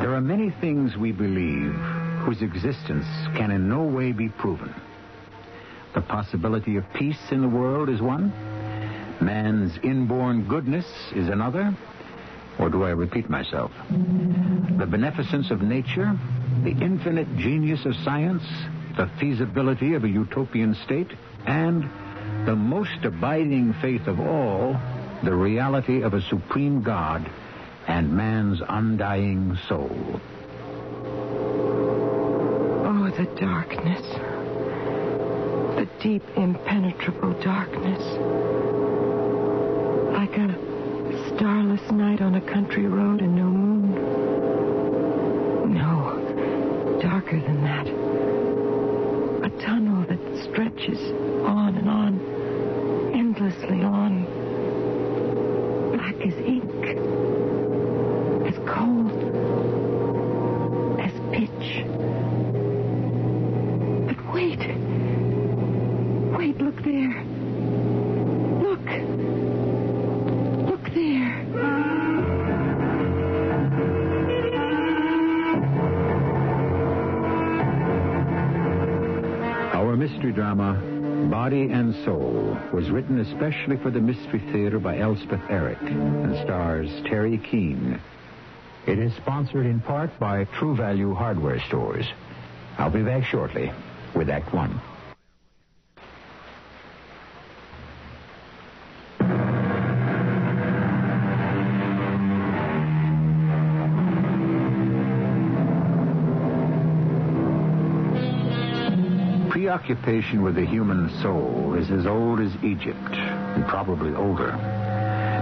There are many things we believe whose existence can in no way be proven. The possibility of peace in the world is one. Man's inborn goodness is another. Or do I repeat myself? The beneficence of nature, the infinite genius of science, the feasibility of a utopian state, and the most abiding faith of all, the reality of a supreme God and man's undying soul. Oh, the darkness. The deep, impenetrable darkness. Like a starless night on a country road and no moon. No, darker than that. A tunnel that stretches on and on, endlessly on. Black as ink. Drama, Body and Soul, was written especially for the Mystery Theater by Elspeth Eric and stars Teri Keane. It is sponsored in part by True Value Hardware Stores. I'll be back shortly with Act One. Preoccupation with the human soul is as old as Egypt, and probably older.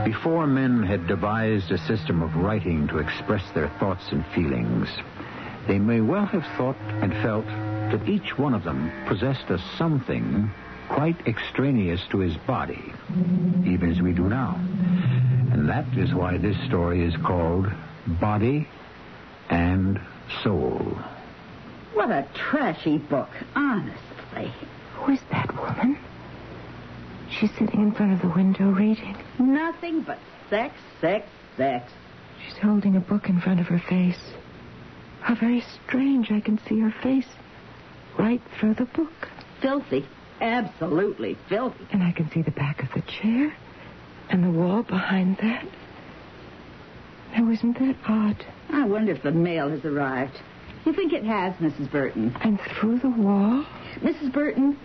Before men had devised a system of writing to express their thoughts and feelings, they may well have thought and felt that each one of them possessed a something quite extraneous to his body, even as we do now. And that is why this story is called Body and Soul. What a trashy book, Who is that woman? She's sitting in front of the window reading. Nothing but sex, sex, sex. She's holding a book in front of her face. How very strange. I can see her face right through the book. Filthy. Absolutely filthy. And I can see the back of the chair and the wall behind that. Now, isn't that odd? I wonder if the mail has arrived. You think it has, Mrs. Burton? And through the wall, Mrs. Burton,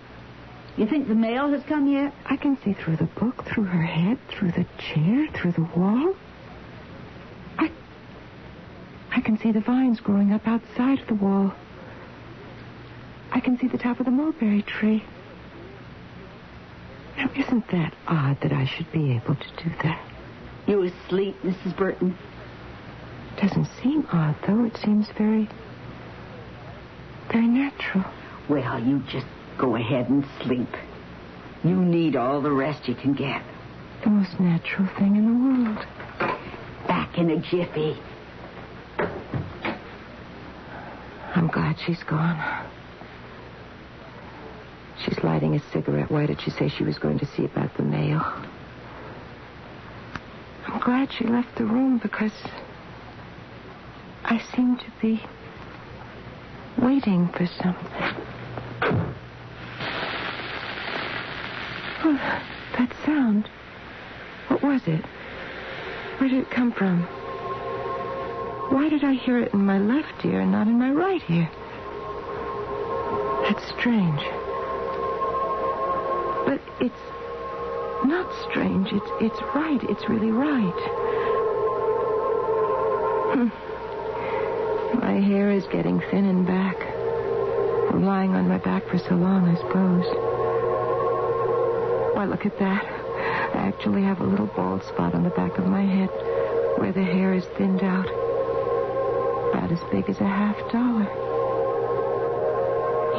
you think the mail has come yet? I can see through the book, through her head, through the chair, through the wall. I. I can see the vines growing up outside of the wall. I can see the top of the mulberry tree. Now, isn't that odd that I should be able to do that? You asleep, Mrs. Burton? Doesn't seem odd, though. It seems very. very natural. Well, you just go ahead and sleep. You need all the rest you can get. The most natural thing in the world. Back in a jiffy. I'm glad she's gone. She's lighting a cigarette. Why did she say she was going to see about the mail? I'm glad she left the room because I seem to be waiting for something. Oh, that sound. What was it? Where did it come from? Why did I hear it in my left ear and not in my right ear? That's strange. But it's not strange. It's it's right. It's really right. Hmm. My hair is getting thin and back. From lying on my back for so long, I suppose. Look at that. I actually have a little bald spot on the back of my head where the hair is thinned out. About as big as a half dollar.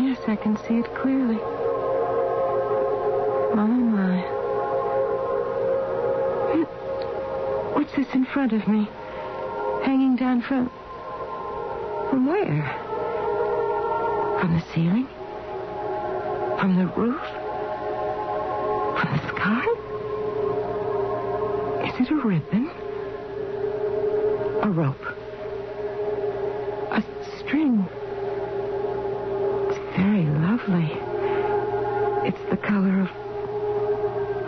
Yes, I can see it clearly. Oh, my, my. What's this in front of me? Hanging down from. From where? From the ceiling? From the roof? Ribbon? A rope? A string? It's very lovely. It's the color of.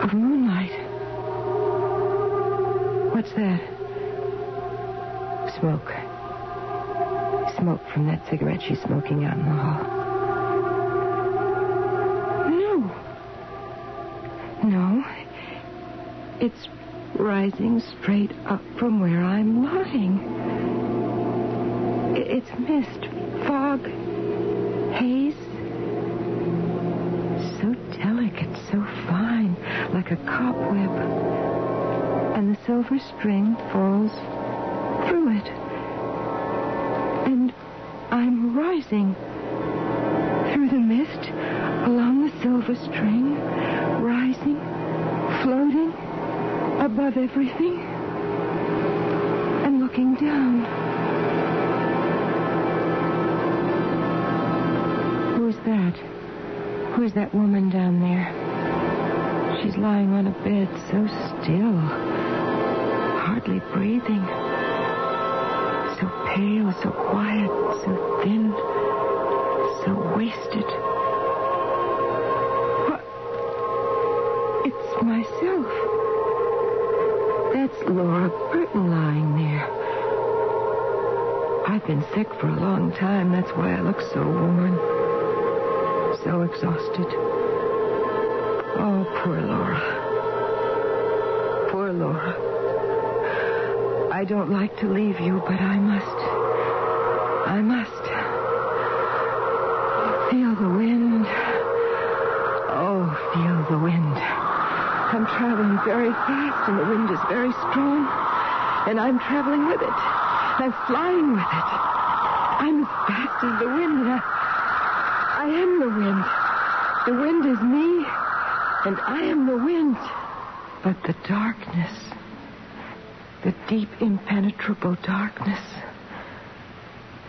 of moonlight. What's that? Smoke. Smoke from that cigarette she's smoking out in the hall. Rising straight up from where I'm lying. It's mist, fog, haze. So delicate, so fine, like a cobweb. And the silver string falls through it. And I'm rising through the mist, along the silver string, everything, and looking down. Who's that? Who's that woman down there? She's lying on a bed so still, hardly breathing. So pale, so quiet, so thin, so wasted. What? It's myself. Laura Burton lying there. I've been sick for a long time. That's why I look so worn, so exhausted. Oh, poor Laura. Poor Laura. I don't like to leave you, but I must. I must. Feel the wind. Oh, feel the wind. I'm traveling very fast, and the wind is very strong. And I'm traveling with it. I'm flying with it. I'm as fast as the wind, I, I am the wind. The wind is me, and I am the wind. But the darkness, the deep, impenetrable darkness,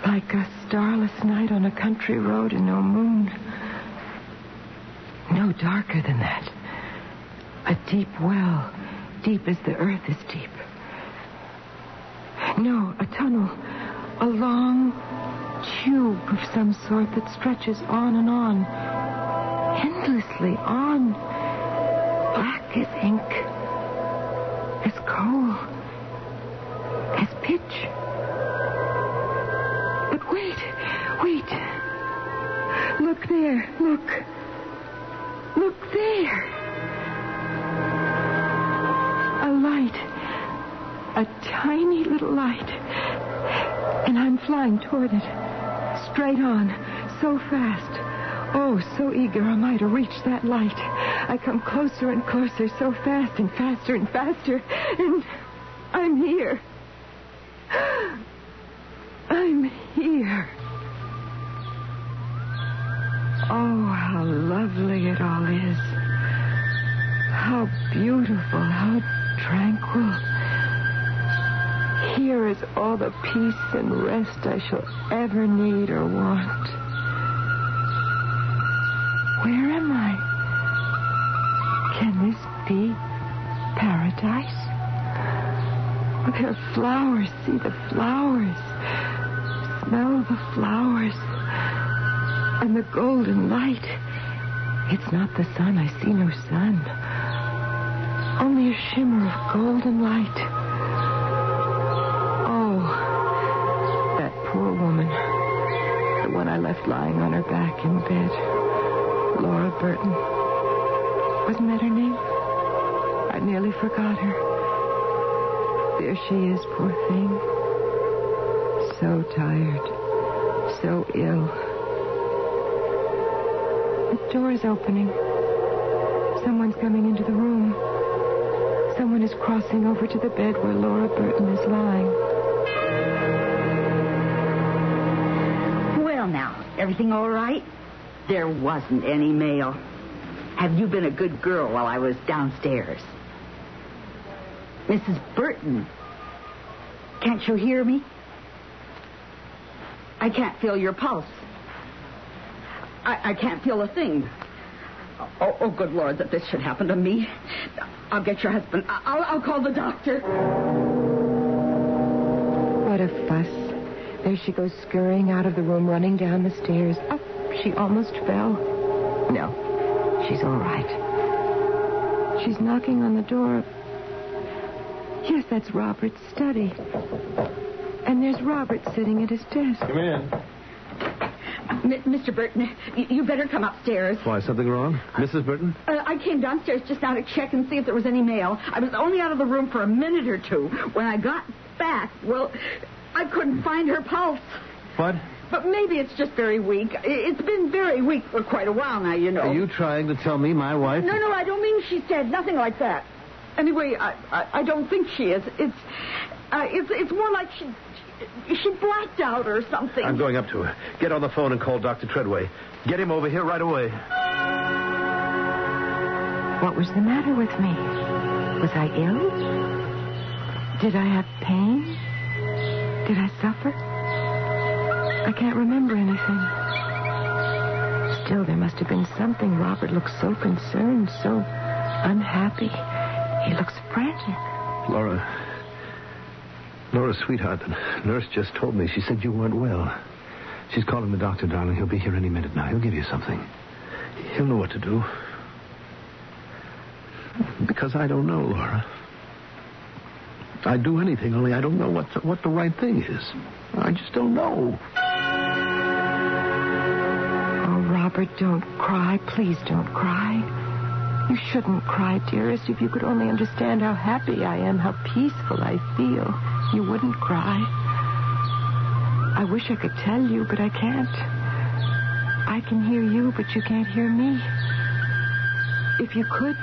like a starless night on a country road and no moon. No darker than that. A deep well, deep as the earth is deep. No, a tunnel. A long tube of some sort that stretches on and on. Endlessly on. Black as ink. As coal. As pitch. But wait, wait. Look there, look. Look there. A tiny little light. And I'm flying toward it. Straight on. So fast. Oh, so eager am I to reach that light. I come closer and closer, so fast and faster and faster. And I'm here. I'm here. Oh, how lovely it all is. How beautiful, how tranquil. Here is all the peace and rest I shall ever need or want. Where am I? Can this be paradise? There are flowers. See the flowers. Smell the flowers. And the golden light. It's not the sun. I see no sun. Only a shimmer of golden light. Lying on her back in bed. Laura Burton. Wasn't that her name? I nearly forgot her. There she is, poor thing. So tired. So ill. The door is opening. Someone's coming into the room. Someone is crossing over to the bed where Laura Burton is lying. Everything all right? There wasn't any mail. Have you been a good girl while I was downstairs? Mrs. Burton, can't you hear me? I can't feel your pulse. I, I can't feel a thing. Oh, oh, good Lord, that this should happen to me. I'll get your husband. I'll, I'll call the doctor. What a fuss. There she goes scurrying out of the room, running down the stairs. Up, she almost fell. No, she's all right. She's knocking on the door. Yes, that's Robert's study. And there's Robert sitting at his desk. Come in. M- Mr. Burton, y- you better come upstairs. Why, something wrong? Mrs. Burton? Uh, I came downstairs just now to check and see if there was any mail. I was only out of the room for a minute or two. When I got back, well, I couldn't find her pulse. What? But maybe it's just very weak. It's been very weak for quite a while now, you know. Are you trying to tell me my wife? No, no, I don't mean she's dead. Nothing like that. Anyway, I, I, I don't think she is. It's, uh, it's, it's more like she, she blacked out or something. I'm going up to her. Get on the phone and call Dr. Treadway. Get him over here right away. What was the matter with me? Was I ill? Did I have pain? Did I suffer? I can't remember anything. Still, there must have been something. Robert looks so concerned, so unhappy. He looks frantic. Laura. Laura, sweetheart, the nurse just told me. She said you weren't well. She's calling the doctor, darling. He'll be here any minute now. He'll give you something. He'll know what to do. Because I don't know, Laura. I'd do anything, only I don't know what the, what the right thing is. I just don't know. Oh, Robert, don't cry. Please don't cry. You shouldn't cry, dearest. If you could only understand how happy I am, how peaceful I feel, you wouldn't cry. I wish I could tell you, but I can't. I can hear you, but you can't hear me. If you could.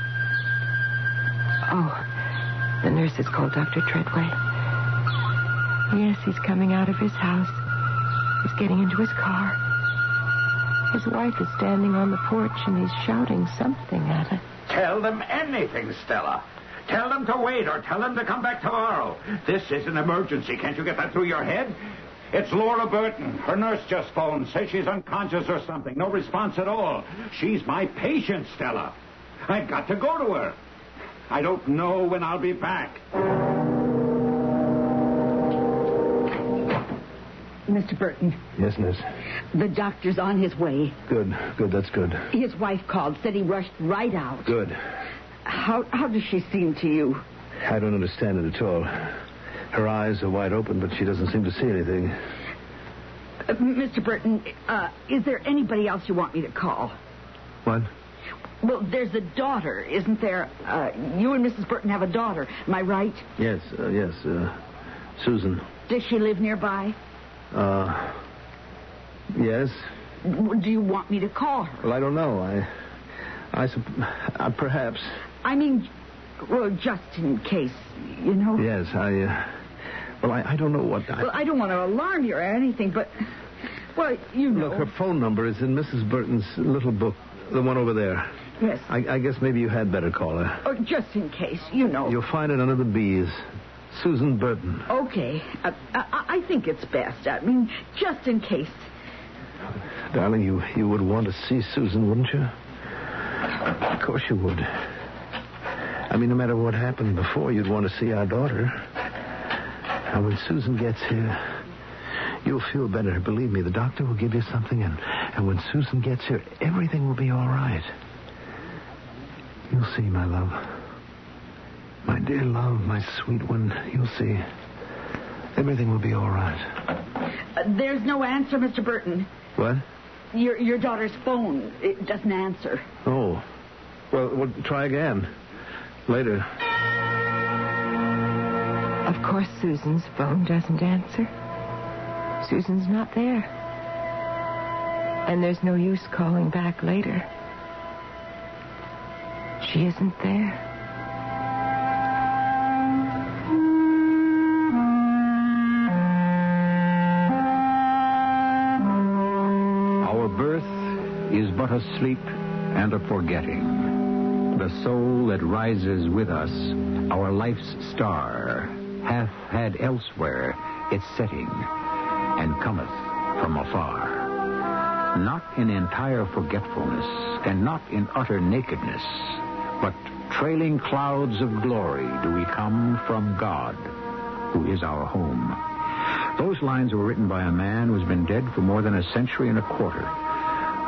Oh, the nurse has called Dr. Treadway. Yes, he's coming out of his house. He's getting into his car. His wife is standing on the porch and he's shouting something at her. Tell them anything, Stella. Tell them to wait or tell them to come back tomorrow. This is an emergency. Can't you get that through your head? It's Laura Burton. Her nurse just phoned. Says she's unconscious or something. No response at all. She's my patient, Stella. I've got to go to her. I don't know when I'll be back. Mr. Burton, Yes, nurse. the doctor's on his way. Good, good, that's good. His wife called, said he rushed right out. Good. How, how does she seem to you? I don't understand it at all. Her eyes are wide open, but she doesn't seem to see anything. Uh, Mr. Burton, uh, is there anybody else you want me to call? What? Well, there's a daughter, isn't there? Uh, you and Mrs. Burton have a daughter. Am I right? Yes, uh, yes, uh, Susan. Does she live nearby? Uh, yes. Do you want me to call her? Well, I don't know. I, I, uh, perhaps. I mean, well, just in case, you know. Yes, I, uh, well, I, I don't know what. I, Well, I don't want to alarm you or anything, but, well, you know. Look, her phone number is in Mrs. Burton's little book, the one over there. Yes. I, I guess maybe you had better call her. Oh, just in case, you know. You'll find it under the B's. Susan Burton. Okay. Uh, I, I think it's best. I mean, just in case. Darling, you, you would want to see Susan, wouldn't you? Of course you would. I mean, no matter what happened before, you'd want to see our daughter. And when Susan gets here, you'll feel better. Believe me, the doctor will give you something, and, and when Susan gets here, everything will be all right. You'll see, my love. My dear love, my sweet one, you'll see. Everything will be all right. Uh, there's no answer, Mr. Burton. What? Your your daughter's phone it doesn't answer. Oh. Well, well, try again. Later. Of course, Susan's phone doesn't answer. Susan's not there. And there's no use calling back later. She isn't there. Our birth is but a sleep and a forgetting. The soul that rises with us, our life's star, hath had elsewhere its setting, and cometh from afar. Not in entire forgetfulness, and not in utter nakedness, trailing clouds of glory do we come from God, who is our home. Those lines were written by a man who's been dead for more than a century and a quarter.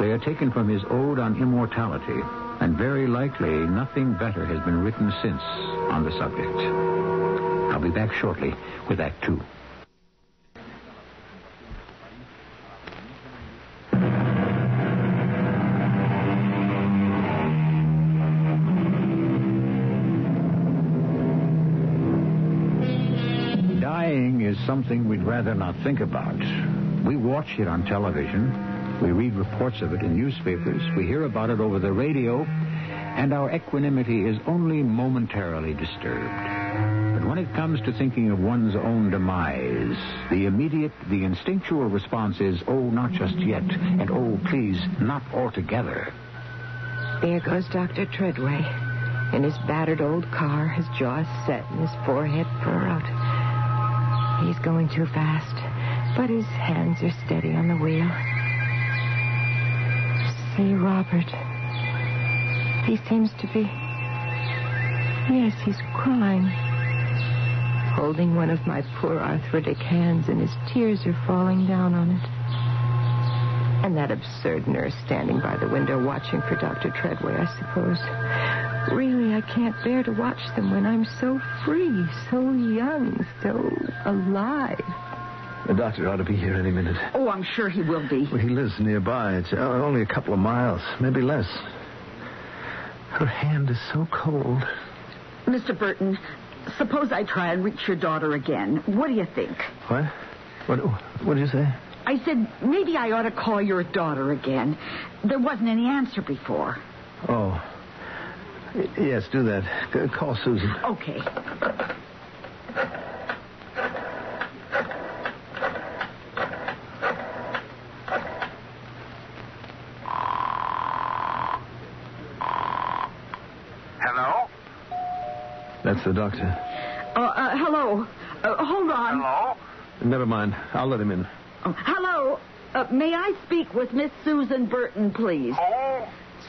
They are taken from his Ode on Immortality, and very likely nothing better has been written since on the subject. I'll be back shortly with Act Two. Something we'd rather not think about. We watch it on television. We read reports of it in newspapers. We hear about it over the radio. And our equanimity is only momentarily disturbed. But when it comes to thinking of one's own demise, the immediate, the instinctual response is, oh, not just yet, and oh, please, not altogether. There goes Dr. Treadway in his battered old car, his jaw set and his forehead furrowed. He's going too fast, but his hands are steady on the wheel. See, Robert. He seems to be. Yes, he's crying. Holding one of my poor arthritic hands, and his tears are falling down on it. And that absurd nurse standing by the window watching for Dr. Treadway, I suppose. Really, I can't bear to watch them when I'm so free, so young, so alive. The doctor ought to be here any minute. Oh, I'm sure he will be. Well, he lives nearby. It's uh, only a couple of miles, maybe less. Her hand is so cold. Mr. Burton, suppose I try and reach your daughter again. What do you think? What? What? What did you say? I said maybe I ought to call your daughter again. There wasn't any answer before. Oh. Y- Yes, do that. C- Call Susan. Okay. Hello? That's the doctor. Uh, uh, hello. Uh, hold on. Hello? Never mind. I'll let him in. Uh, hello. Uh, may I speak with Miss Susan Burton, please? Who?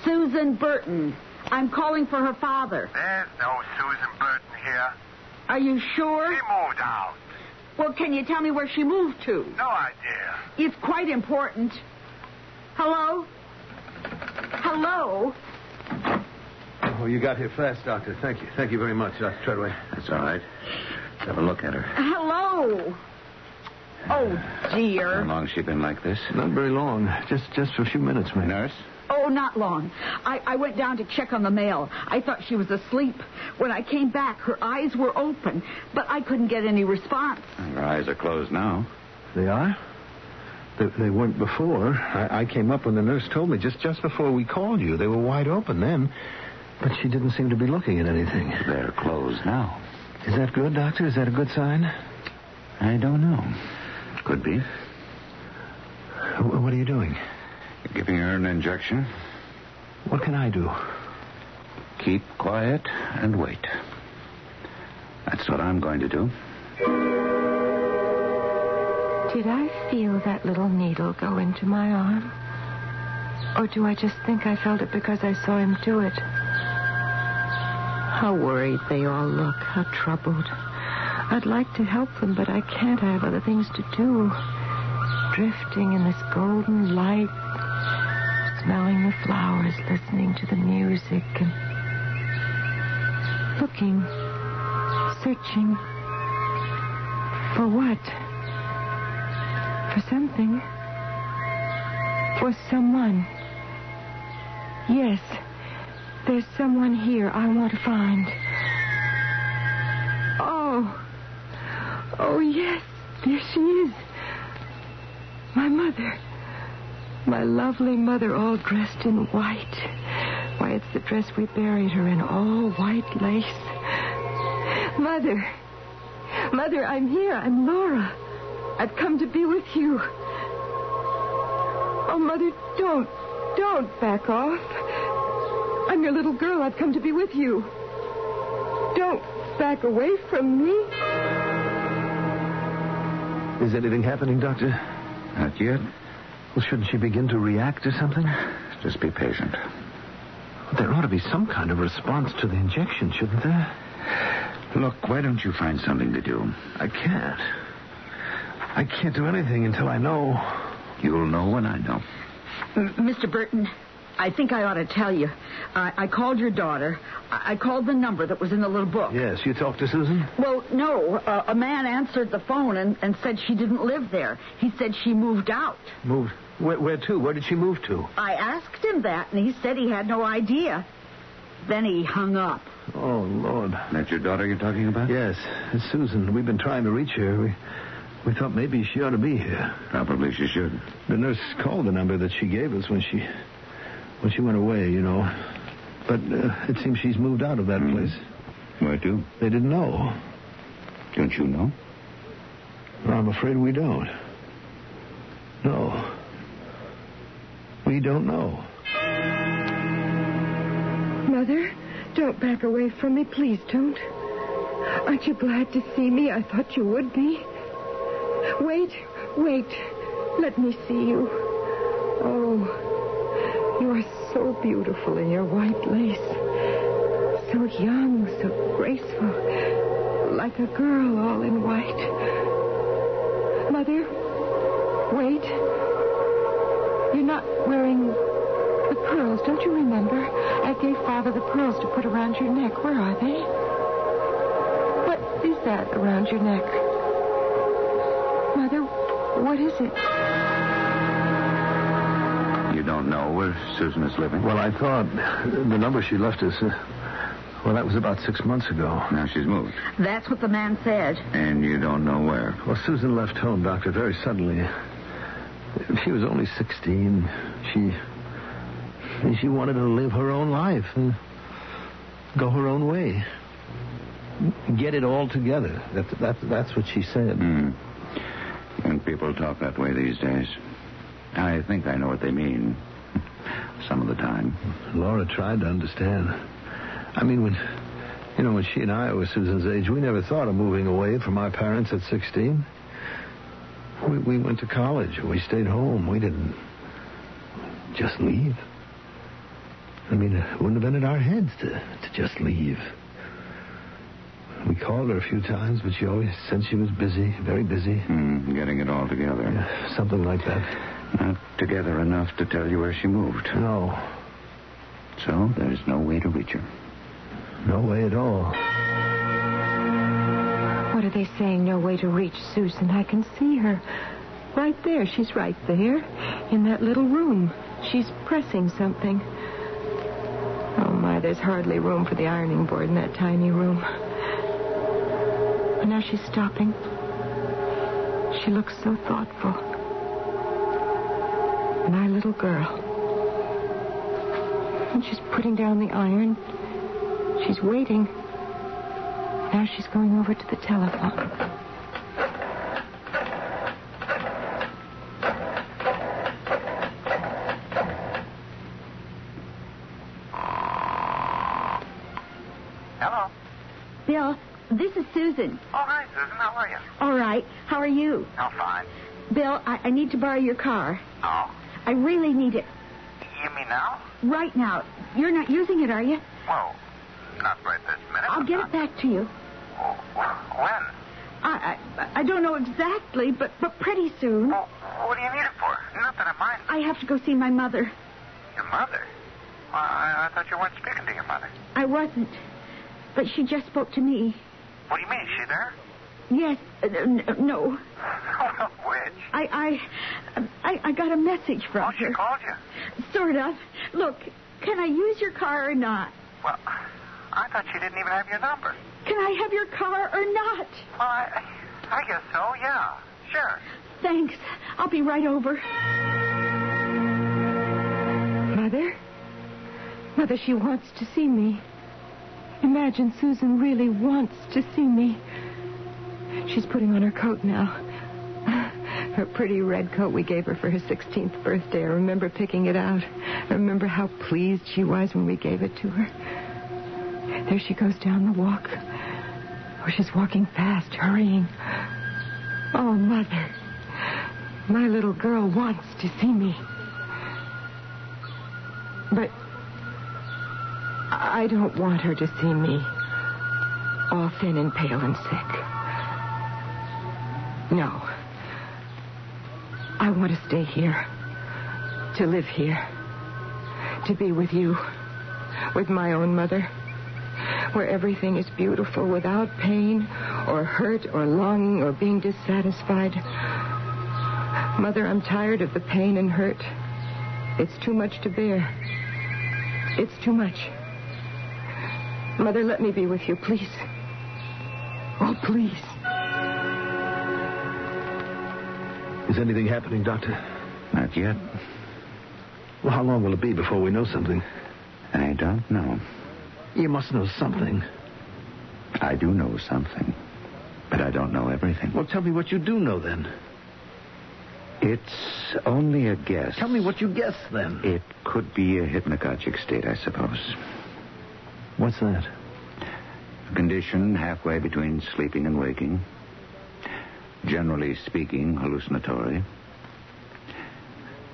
Susan Burton. I'm calling for her father. There's no Susan Burton here. Are you sure? She moved out. Well, can you tell me where she moved to? No idea. It's quite important. Hello? Hello? Oh, you got here fast, Doctor. Thank you. Thank you very much, uh, Dr. Treadway. That's all right. Let's have a look at her. Hello? Oh, dear. How long long's she been like this? Not very long. Just just for a few minutes, maybe. Nurse? Oh, not long. I, I went down to check on the mail. I thought she was asleep. When I came back, her eyes were open, but I couldn't get any response. Her eyes are closed now. They are? They, they weren't before. I, I came up when the nurse told me just just before we called you. They were wide open then, but she didn't seem to be looking at anything. They're closed now. Is that good, Doctor? Is that a good sign? I don't know. Could be. What are you doing? Giving her an injection. What can I do? Keep quiet and wait. That's what I'm going to do. Did I feel that little needle go into my arm? Or do I just think I felt it because I saw him do it? How worried they all look, how troubled. I'd like to help them, but I can't. I have other things to do. Drifting in this golden light, smelling the flowers, listening to the music, and looking, searching. For what? For something. For someone. Yes. There's someone here I want to find. Oh. Oh, yes. There she is. My mother. My lovely mother, all dressed in white. Why, it's the dress we buried her in, all white lace. Mother. Mother, I'm here. I'm Laura. I've come to be with you. Oh, Mother, don't. Don't back off. I'm your little girl. I've come to be with you. Don't back away from me. Is anything happening, Doctor? Not yet. Well, shouldn't she begin to react or something? Just be patient. There ought to be some kind of response to the injection, shouldn't there? Look, why don't you find something to do? I can't. I can't do anything until I know. You'll know when I know. M- Mr. Burton, I think I ought to tell you. I, I called your daughter. I-, I called the number that was in the little book. Yes, you talked to Susan? Well, no. Uh, a man answered the phone and, and said she didn't live there. He said she moved out. Moved. Where, where to? Where did she move to? I asked him that, and he said he had no idea. Then he hung up. Oh, Lord. That's your daughter you're talking about? Yes, it's Susan. We've been trying to reach her. We, we thought maybe she ought to be here. Probably she should. The nurse called the number that she gave us when she when she went away, you know. But uh, it seems she's moved out of that Hmm. place. Where to? They didn't know. Don't you know? Well, I'm afraid we don't. No. We don't know. Mother, don't back away from me. Please don't. Aren't you glad to see me? I thought you would be. Wait, wait. Let me see you. Oh, you are so beautiful in your white lace. So young, so graceful. Like a girl all in white. Mother, wait. You're not wearing the pearls, don't you remember? I gave Father the pearls to put around your neck. Where are they? What is that around your neck? Mother, what is it? Susan is living? Well, I thought the number she left us, uh, well, that was about six months ago. now she's moved. That's what the man said. And you don't know where. Well, Susan left home, Doctor, very suddenly. She was only 16. She. She wanted to live her own life and go her own way. Get it all together. That, that, that's what she said. Hmm. Young people talk that way these days. I think I know what they mean. Some of the time. Laura tried to understand. I mean, when, you know, when she and I were Susan's age, we never thought of moving away from our parents at 16. We, we went to college. We stayed home. We didn't just leave. I mean, it wouldn't have been in our heads to, to just leave. We called her a few times, but she always said she was busy, very busy. Hmm, getting it all together. Yeah, something like that. Not together enough to tell you where she moved. No, So there's no way to reach her. no way at all. What are they saying? No way to reach Susan. I can see her. Right there. She's right there. In that little room. She's pressing something. Oh, my, there's hardly room for the ironing board in that tiny room. And now she's stopping. She looks so thoughtful. Our little girl. And she's putting down the iron. She's waiting. Now she's going over to the telephone. Hello. Bill, this is Susan. Oh, hi, Susan. How are you? All right. How are you? I'm fine. Bill, I, I need to borrow your car. Oh? I really need it You mean now? right now. You're not using it, are you? Well, not right this minute. I'll get not. it back to you. Oh, when? I, I I don't know exactly, but but pretty soon. Well, what do you need it for? Not that I mind. I have to go see my mother. Your mother? Well, I, I thought you weren't speaking to your mother. I wasn't, but she just spoke to me. What do you mean? Is she there? Yes, uh, n- no. Which? I I I, I got a message from Oh, she her. called you. Sort of. Look, can I use your car or not? Well, I thought she didn't even have your number. Can I have your car or not? Well, I, I guess so, yeah. Sure. Thanks. I'll be right over. Mother? Mother, she wants to see me. Imagine Susan really wants to see me. She's putting on her coat now. Her pretty red coat we gave her for her 16th birthday. I remember picking it out. I remember how pleased she was when we gave it to her. There she goes down the walk. Oh, she's walking fast, hurrying. Oh, Mother. My little girl wants to see me. But I don't want her to see me all thin and pale and sick. No. I want to stay here. To live here. To be with you. With my own mother. Where everything is beautiful without pain or hurt or longing or being dissatisfied. Mother, I'm tired of the pain and hurt. It's too much to bear. It's too much. Mother, let me be with you, please. Oh, please. Is anything happening, Doctor? Not yet. Well, how long will it be before we know something? I don't know. You must know something. I do know something, but I don't know everything. Well, tell me what you do know then. It's only a guess. Tell me what you guess then. It could be a hypnagogic state, I suppose. What's that? A condition halfway between sleeping and waking. Generally speaking, hallucinatory.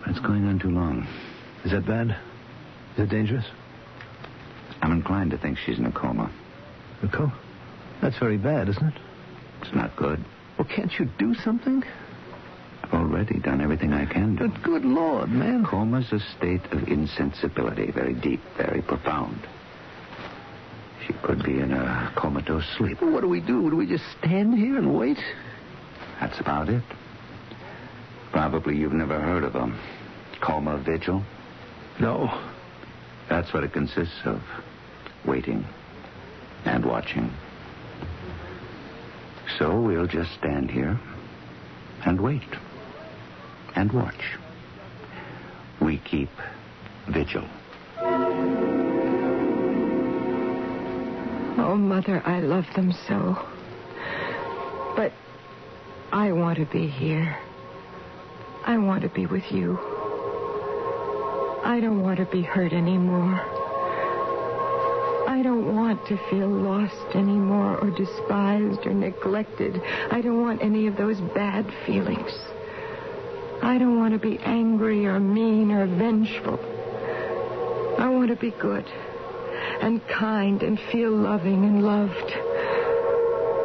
But it's going on too long. Is that bad? Is it dangerous? I'm inclined to think she's in a coma. A coma? That's very bad, isn't it? It's not good. Well, can't you do something? I've already done everything I can do. But good Lord, man. Coma's a state of insensibility, very deep, very profound. She could be in a comatose sleep. What do we do? Do we just stand here and wait? That's about it. Probably you've never heard of um, a coma vigil. No. That's what it consists of. Waiting and watching. So we'll just stand here and wait and watch. We keep vigil. Oh, Mother, I love them so. But I want to be here. I want to be with you. I don't want to be hurt anymore. I don't want to feel lost anymore or despised or neglected. I don't want any of those bad feelings. I don't want to be angry or mean or vengeful. I want to be good and kind and feel loving and loved.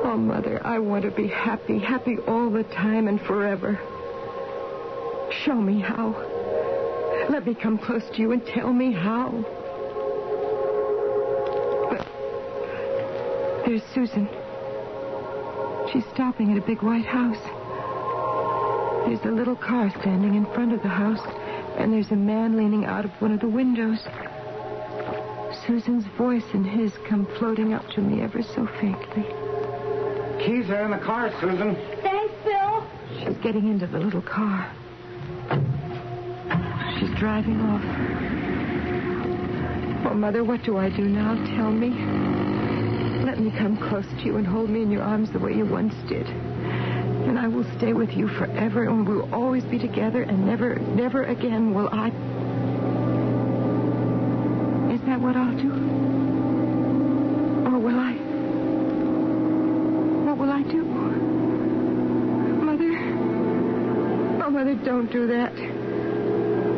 Oh, Mother, I want to be happy, happy all the time and forever. Show me how. Let me come close to you and tell me how. But there's Susan. She's stopping at a big white house. There's a little car standing in front of the house, and there's a man leaning out of one of the windows. Susan's voice and his come floating up to me ever so faintly. Keys are in the car, Susan. Thanks, Bill. She's getting into the little car. She's driving off. Oh, Mother, what do I do now? Tell me. Let me come close to you and hold me in your arms the way you once did. And I will stay with you forever, and we'll always be together, and never, never again will I. Is that what I'll do? Don't do that.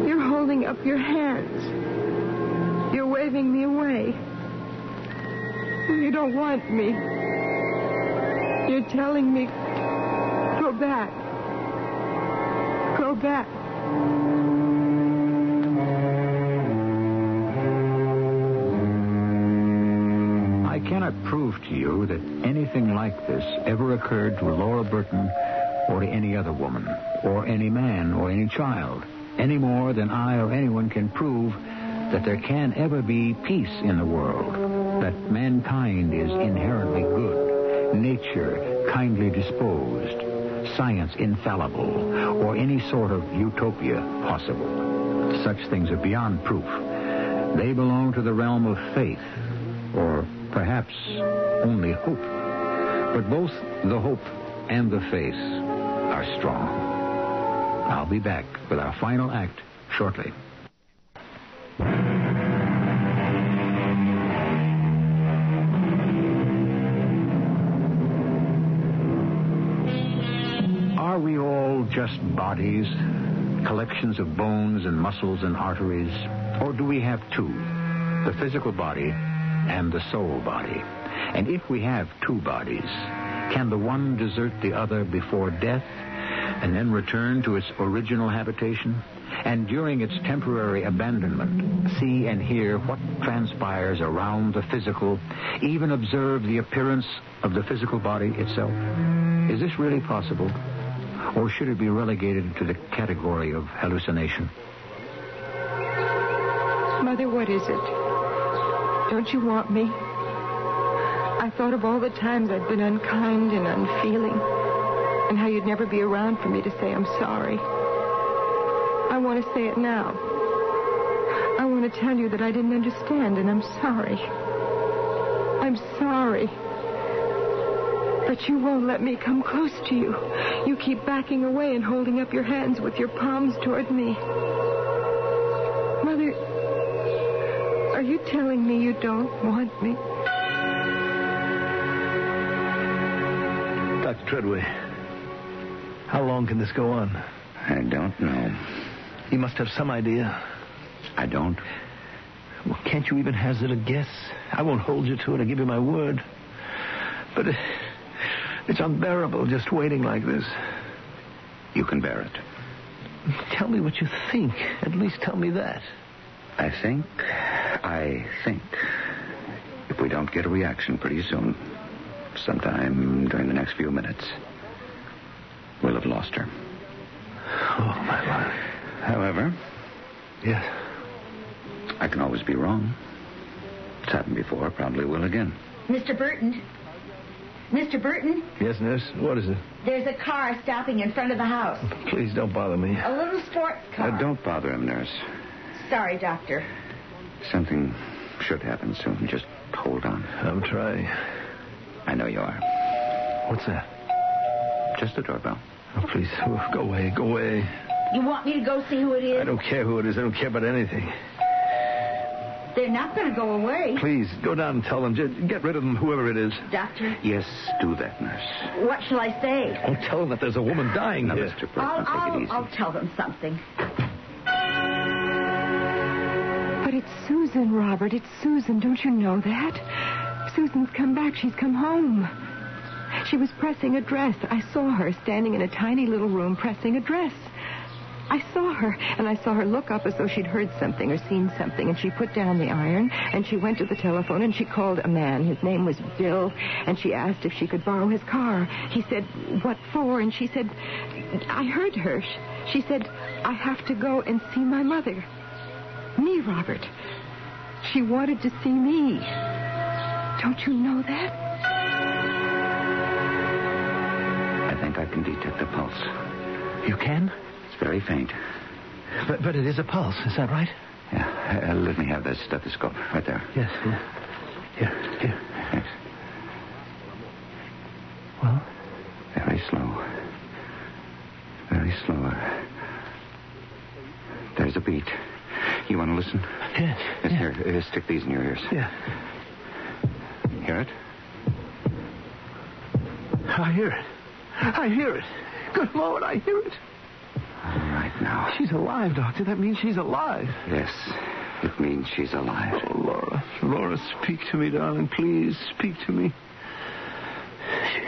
You're holding up your hands. You're waving me away. You don't want me. You're telling me, go back. Go back. I cannot prove to you that anything like this ever occurred to Laura Burton or to any other woman, or any man, or any child, any more than I or anyone can prove that there can ever be peace in the world, that mankind is inherently good, nature kindly disposed, science infallible, or any sort of utopia possible. Such things are beyond proof. They belong to the realm of faith, or perhaps only hope. But both the hope and the faith are strong. I'll be back with our final act shortly. Are we all just bodies, collections of bones and muscles and arteries? Or do we have two, the physical body and the soul body? And if we have two bodies, can the one desert the other before death and then return to its original habitation? And during its temporary abandonment, see and hear what transpires around the physical, even observe the appearance of the physical body itself? Is this really possible? Or should it be relegated to the category of hallucination? Mother, what is it? Don't you want me? I thought of all the times I'd been unkind and unfeeling, and how you'd never be around for me to say I'm sorry. I want to say it now. I want to tell you that I didn't understand, and I'm sorry. I'm sorry. But you won't let me come close to you. You keep backing away and holding up your hands with your palms toward me. Mother, are you telling me you don't want me? Dr. Treadway, how long can this go on? I don't know. You must have some idea. I don't. Well, can't you even hazard a guess? I won't hold you to it. I give you my word. But it, it's unbearable just waiting like this. You can bear it. Tell me what you think. At least tell me that. I think, I think, if we don't get a reaction pretty soon, sometime during the next few minutes, we'll have lost her. Oh, my life. However, Yes. I can always be wrong. It's happened before, probably will again. Mr. Burton? Mr. Burton, Yes, nurse? What is it? there's a car stopping in front of the house. Please don't bother me. A little sports car. Uh, don't bother him, nurse. Sorry, Doctor. Something should happen soon. Just hold on. I'm trying. I know you are. What's that? Just a doorbell. Oh, please, oh, go away, go away. You want me to go see who it is? I don't care who it is. I don't care about anything. They're not going to go away. Please, go down and tell them. Just get rid of them, whoever it is. Doctor, Yes, do that, nurse. what shall I say? Don't tell them that there's a woman dying Now, here. Mr. Burton, I'll, take I'll, easy. I'll tell them something. But it's Susan, Robert. It's Susan. Don't you know that? Susan's come back. She's come home. She was pressing a dress. I saw her standing in a tiny little room pressing a dress. I saw her, and I saw her look up as though she'd heard something or seen something, and she put down the iron, and she went to the telephone, and she called a man. His name was Bill, and she asked if she could borrow his car. He said, What for? And she said, I heard her. She said, I have to go and see my mother. Me, Robert. She wanted to see me. Don't you know that? Can detect a pulse. You can? It's very faint. But, but it is a pulse, is that right? Yeah. Uh, let me have that stethoscope right there. Yes. Here, here. Yes. Well? Very slow. Very slow. There's a beat. You want to listen? Yes. Yes, yeah. here. Uh, stick these in your ears. Yeah. Hear it? I hear it. I hear it. Good Lord, I hear it. All right now. She's alive, Doctor. That means she's alive. Yes. It means she's alive. Oh, Laura. Laura, speak to me, darling. Please, speak to me. She,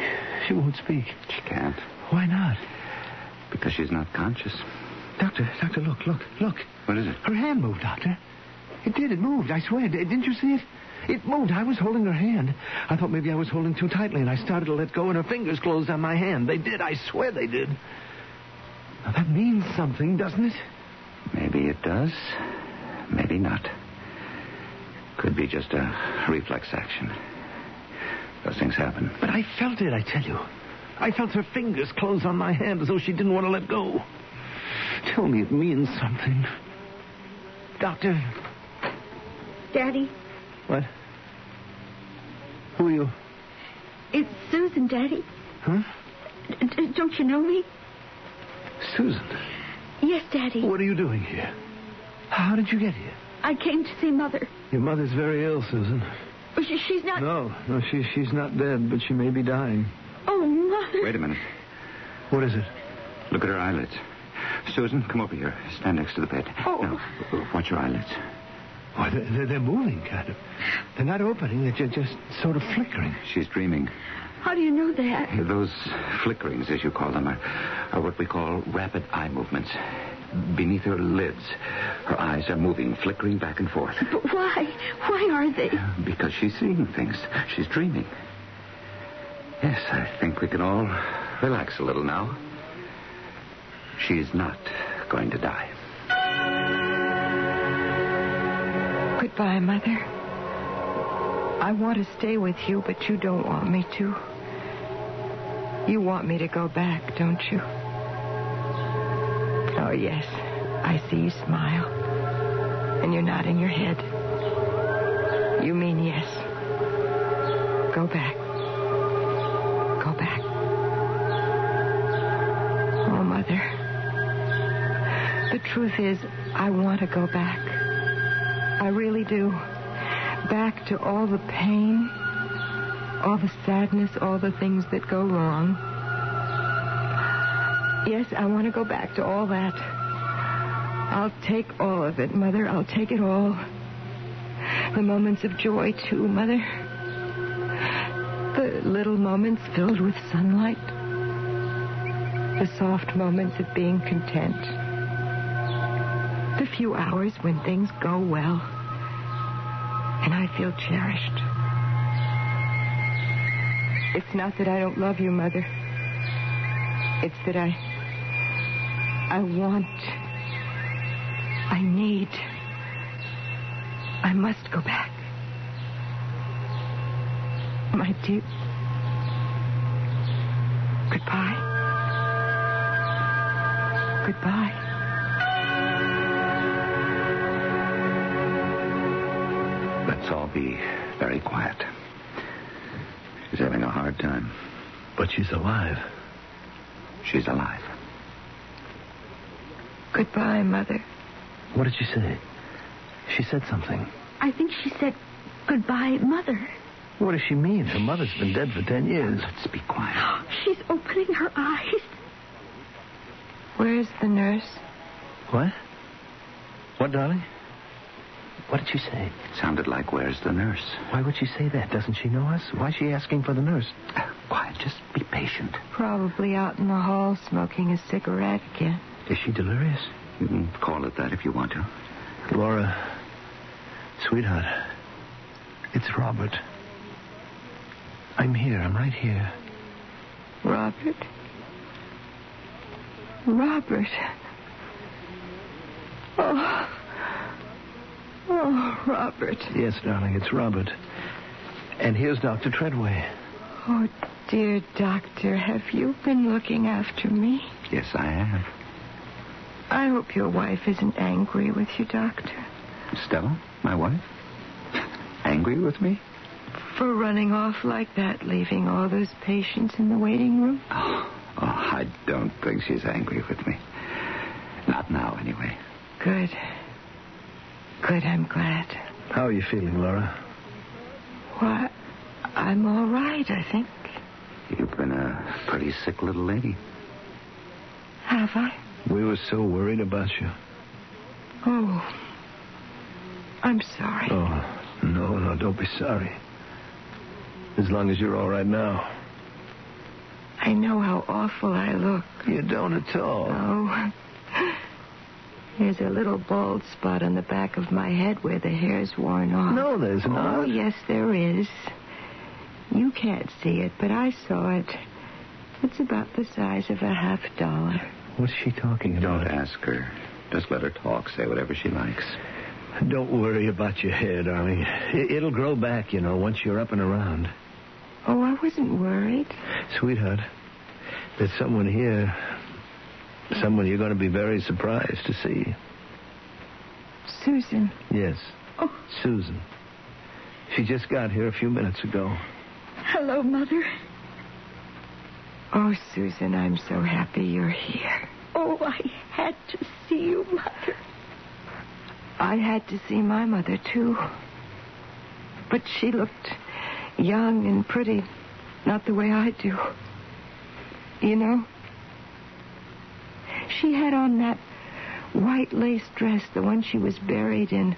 she won't speak. She can't. Why not? Because she's not conscious. Doctor, Doctor, look, look, look. What is it? Her hand moved, Doctor. It did. It moved. I swear. Didn't you see it? It moved. I was holding her hand. I thought maybe I was holding too tightly, and I started to let go, and her fingers closed on my hand. They did. I swear they did. Now, that means something, doesn't it? Maybe it does. Maybe not. Could be just a reflex action. Those things happen. But I felt it, I tell you. I felt her fingers close on my hand as though she didn't want to let go. Tell me it means something. Doctor. Daddy, What? Who are you? it's Susan, Daddy. Huh? D- d- don't you know me? Susan. Yes, Daddy. What are you doing here? How did you get here? I came to see Mother. Your mother's very ill, Susan. She, she's not. No, no, she, she's not dead, but she may be dying. Oh, Mother. Wait a minute. What is it? Look at her eyelids. Susan, come over here. Stand next to the bed. Oh. Now, watch your eyelids. Why, they're, they're- they're moving, kind of. They're not opening, they're ju- just sort of flickering. She's dreaming. How do you know that? Those flickerings, as you call them, are, are what we call rapid eye movements. Beneath her lids, her eyes are moving, flickering back and forth. But why? Why are they? Because she's seeing things. She's dreaming. Yes, I think we can all relax a little now. She's not going to die. Goodbye, Mother. I want to stay with you, but you don't want me to. You want me to go back, don't you? Oh, yes. I see you smile. And you're nodding your head. You mean yes. Go back. Go back. Oh, Mother. The truth is, I want to go back. I really do. Back to all the pain, all the sadness, all the things that go wrong. Yes, I want to go back to all that. I'll take all of it, Mother. I'll take it all. The moments of joy, too, Mother. The little moments filled with sunlight. The soft moments of being content. The few hours when things go well and I feel cherished. It's not that I don't love you, Mother. It's that I. I want. I need. I must go back. My dear. Goodbye. Goodbye. Let's all be very quiet. She's having a hard time. But she's alive. She's alive. Goodbye, Mother. What did she say? She said something. I think she said goodbye, Mother. What does she mean? Her mother's been dead for ten years. Let's be quiet. She's opening her eyes. Where's the nurse? What? What, darling? What did she say? It sounded like, where's the nurse? Why would she say that? Doesn't she know us? Why is she asking for the nurse? Uh, quiet, just be patient. Probably out in the hall smoking a cigarette again. Is she delirious? You can call it that if you want to. Laura, sweetheart, it's Robert. I'm here. I'm right here. Robert? Robert. Oh. Oh, Robert. Yes, darling, it's Robert. And here's Dr. Treadway. Oh, dear doctor, have you been looking after me? Yes, I have. I hope your wife isn't angry with you, doctor, Stella, my wife? Angry with me? for running off like that, leaving all those patients in the waiting room. Oh, oh, I don't think she's angry with me. Not now, anyway. Good. Good, I'm glad. How are you feeling, Laura? Why, I'm all right, I think. You've been a pretty sick little lady. Have I? We were so worried about you. Oh. I'm sorry. Oh, no, no, don't be sorry. As long as you're all right now. I know how awful I look. You don't at all. Oh. There's a little bald spot on the back of my head where the hair's worn off. No, there's not. Oh, yes, there is. You can't see it, but I saw it. It's about the size of a half dollar. What's she talking about? Don't ask her. Just let her talk, say whatever she likes. Don't worry about your hair, darling. It- It'll grow back, you know, once you're up and around. Oh, I wasn't worried. Sweetheart, there's someone here. Someone you're going to be very surprised to see. Susan. Yes. Oh. Susan. She just got here a few minutes ago. Hello, Mother. Oh, Susan, I'm so happy you're here. Oh, I had to see you, Mother. I had to see my mother, too. But she looked young and pretty, not the way I do. You know, she had on that white lace dress, the one she was buried in.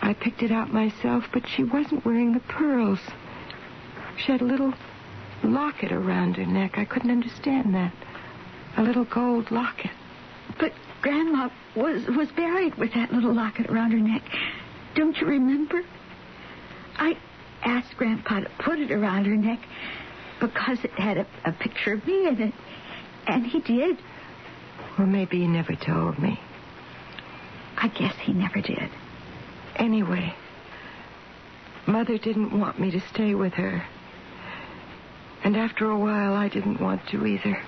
I picked it out myself, but she wasn't wearing the pearls. She had a little locket around her neck. I couldn't understand that. A little gold locket. But Grandma was was buried with that little locket around her neck. Don't you remember? I asked Grandpa to put it around her neck because it had a, a picture of me in it. And he did. Well, maybe he never told me. I guess he never did. Anyway, Mother didn't want me to stay with her. And after a while, I didn't want to either.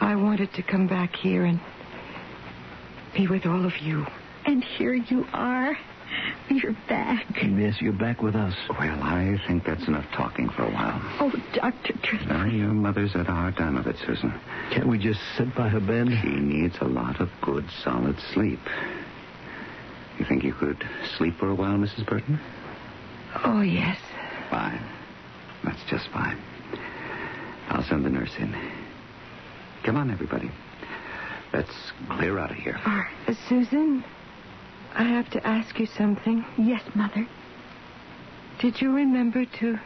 I wanted to come back here and be with all of you. And here you are. You're back. Yes, you're back with us. Well, I think that's enough talking for a while. Oh, Dr. Driscoll. Now, your mother's had a hard time of it, Susan. Can't we just sit by her bed? She needs a lot of good, solid sleep. You think you could sleep for a while, Mrs. Burton? Oh, yes. Fine. That's just fine. I'll send the nurse in. Come on, everybody. Let's clear out of here. Uh, Susan, I have to ask you something. Yes, Mother. Did you remember to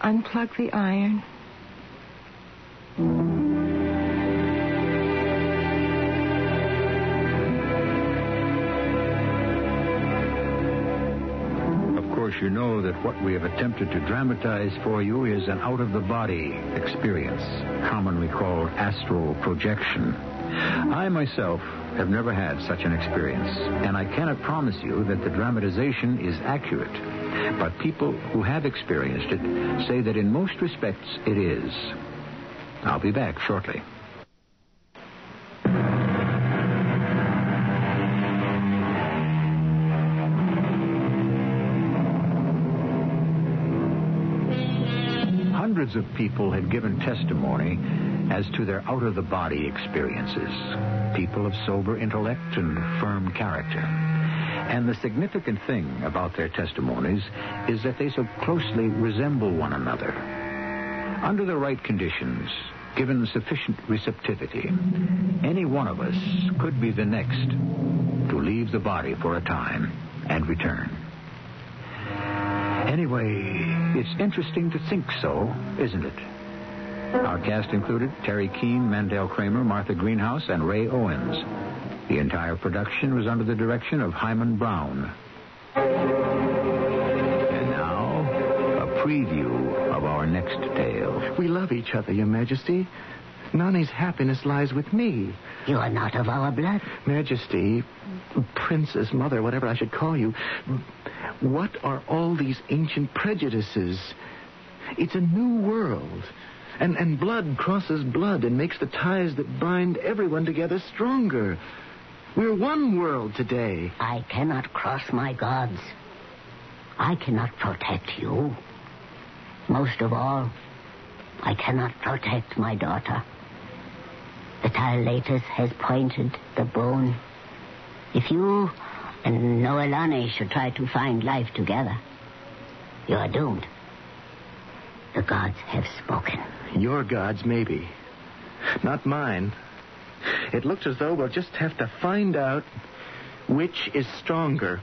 unplug the iron? Of course, you know that what we have attempted to dramatize for you is an out of the body experience, commonly called astral projection. I myself have never had such an experience, and I cannot promise you that the dramatization is accurate. But people who have experienced it say that in most respects it is. I'll be back shortly. Hundreds of people had given testimony as to their out of the body experiences. People of sober intellect and firm character. And the significant thing about their testimonies is that they so closely resemble one another. Under the right conditions, given sufficient receptivity, any one of us could be the next to leave the body for a time and return. Anyway, it's interesting to think so, isn't it? Our cast included Teri Keane, Mandel Kramer, Martha Greenhouse, and Ray Owens. The entire production was under the direction of Himan Brown. And now, a preview of our next tale. We love each other, Your Majesty. Nani's happiness lies with me. You are not of our blood. Majesty, Princess, Mother, whatever I should call you, what are all these ancient prejudices? It's a new world. And, and blood crosses blood and makes the ties that bind everyone together stronger. We're one world today. I cannot cross my gods. I cannot protect you. Most of all, I cannot protect my daughter. The Tylatus has pointed the bone. If you and Noelani should try to find life together, you are doomed. The gods have spoken. Your gods, maybe. Not mine. It looks as though we'll just have to find out which is stronger.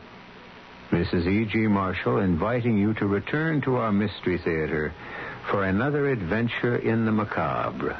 Mrs. E.G. Marshall inviting you to return to our Mystery Theater for another adventure in the macabre.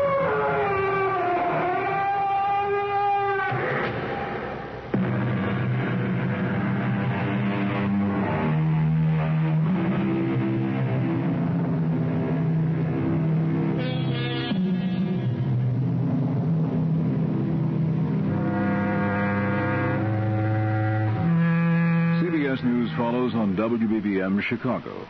Follows on WBBM Chicago.